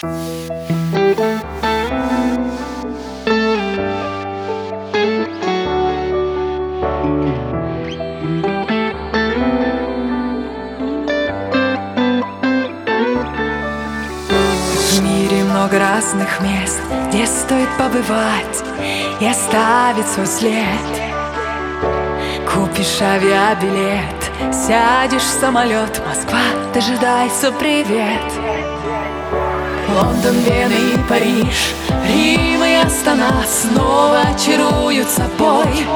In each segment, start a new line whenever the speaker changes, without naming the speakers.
Много разных мест, где стоит побывать и оставить свой след. Купишь авиабилет, сядешь в самолет, Москва, дожидайся, привет. Лондон, Вена и Париж, Рим и Астана снова очаруют собой.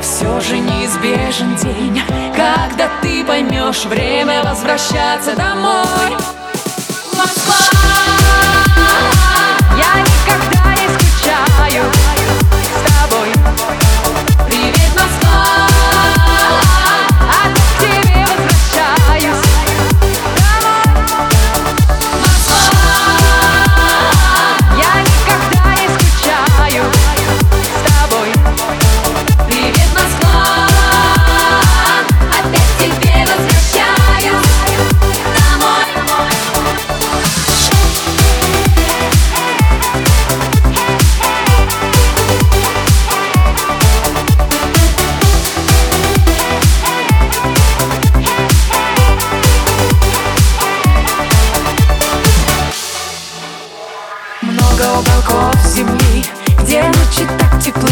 Все же неизбежен день, когда ты поймешь время возвращаться домой. Москва, ночи так теплы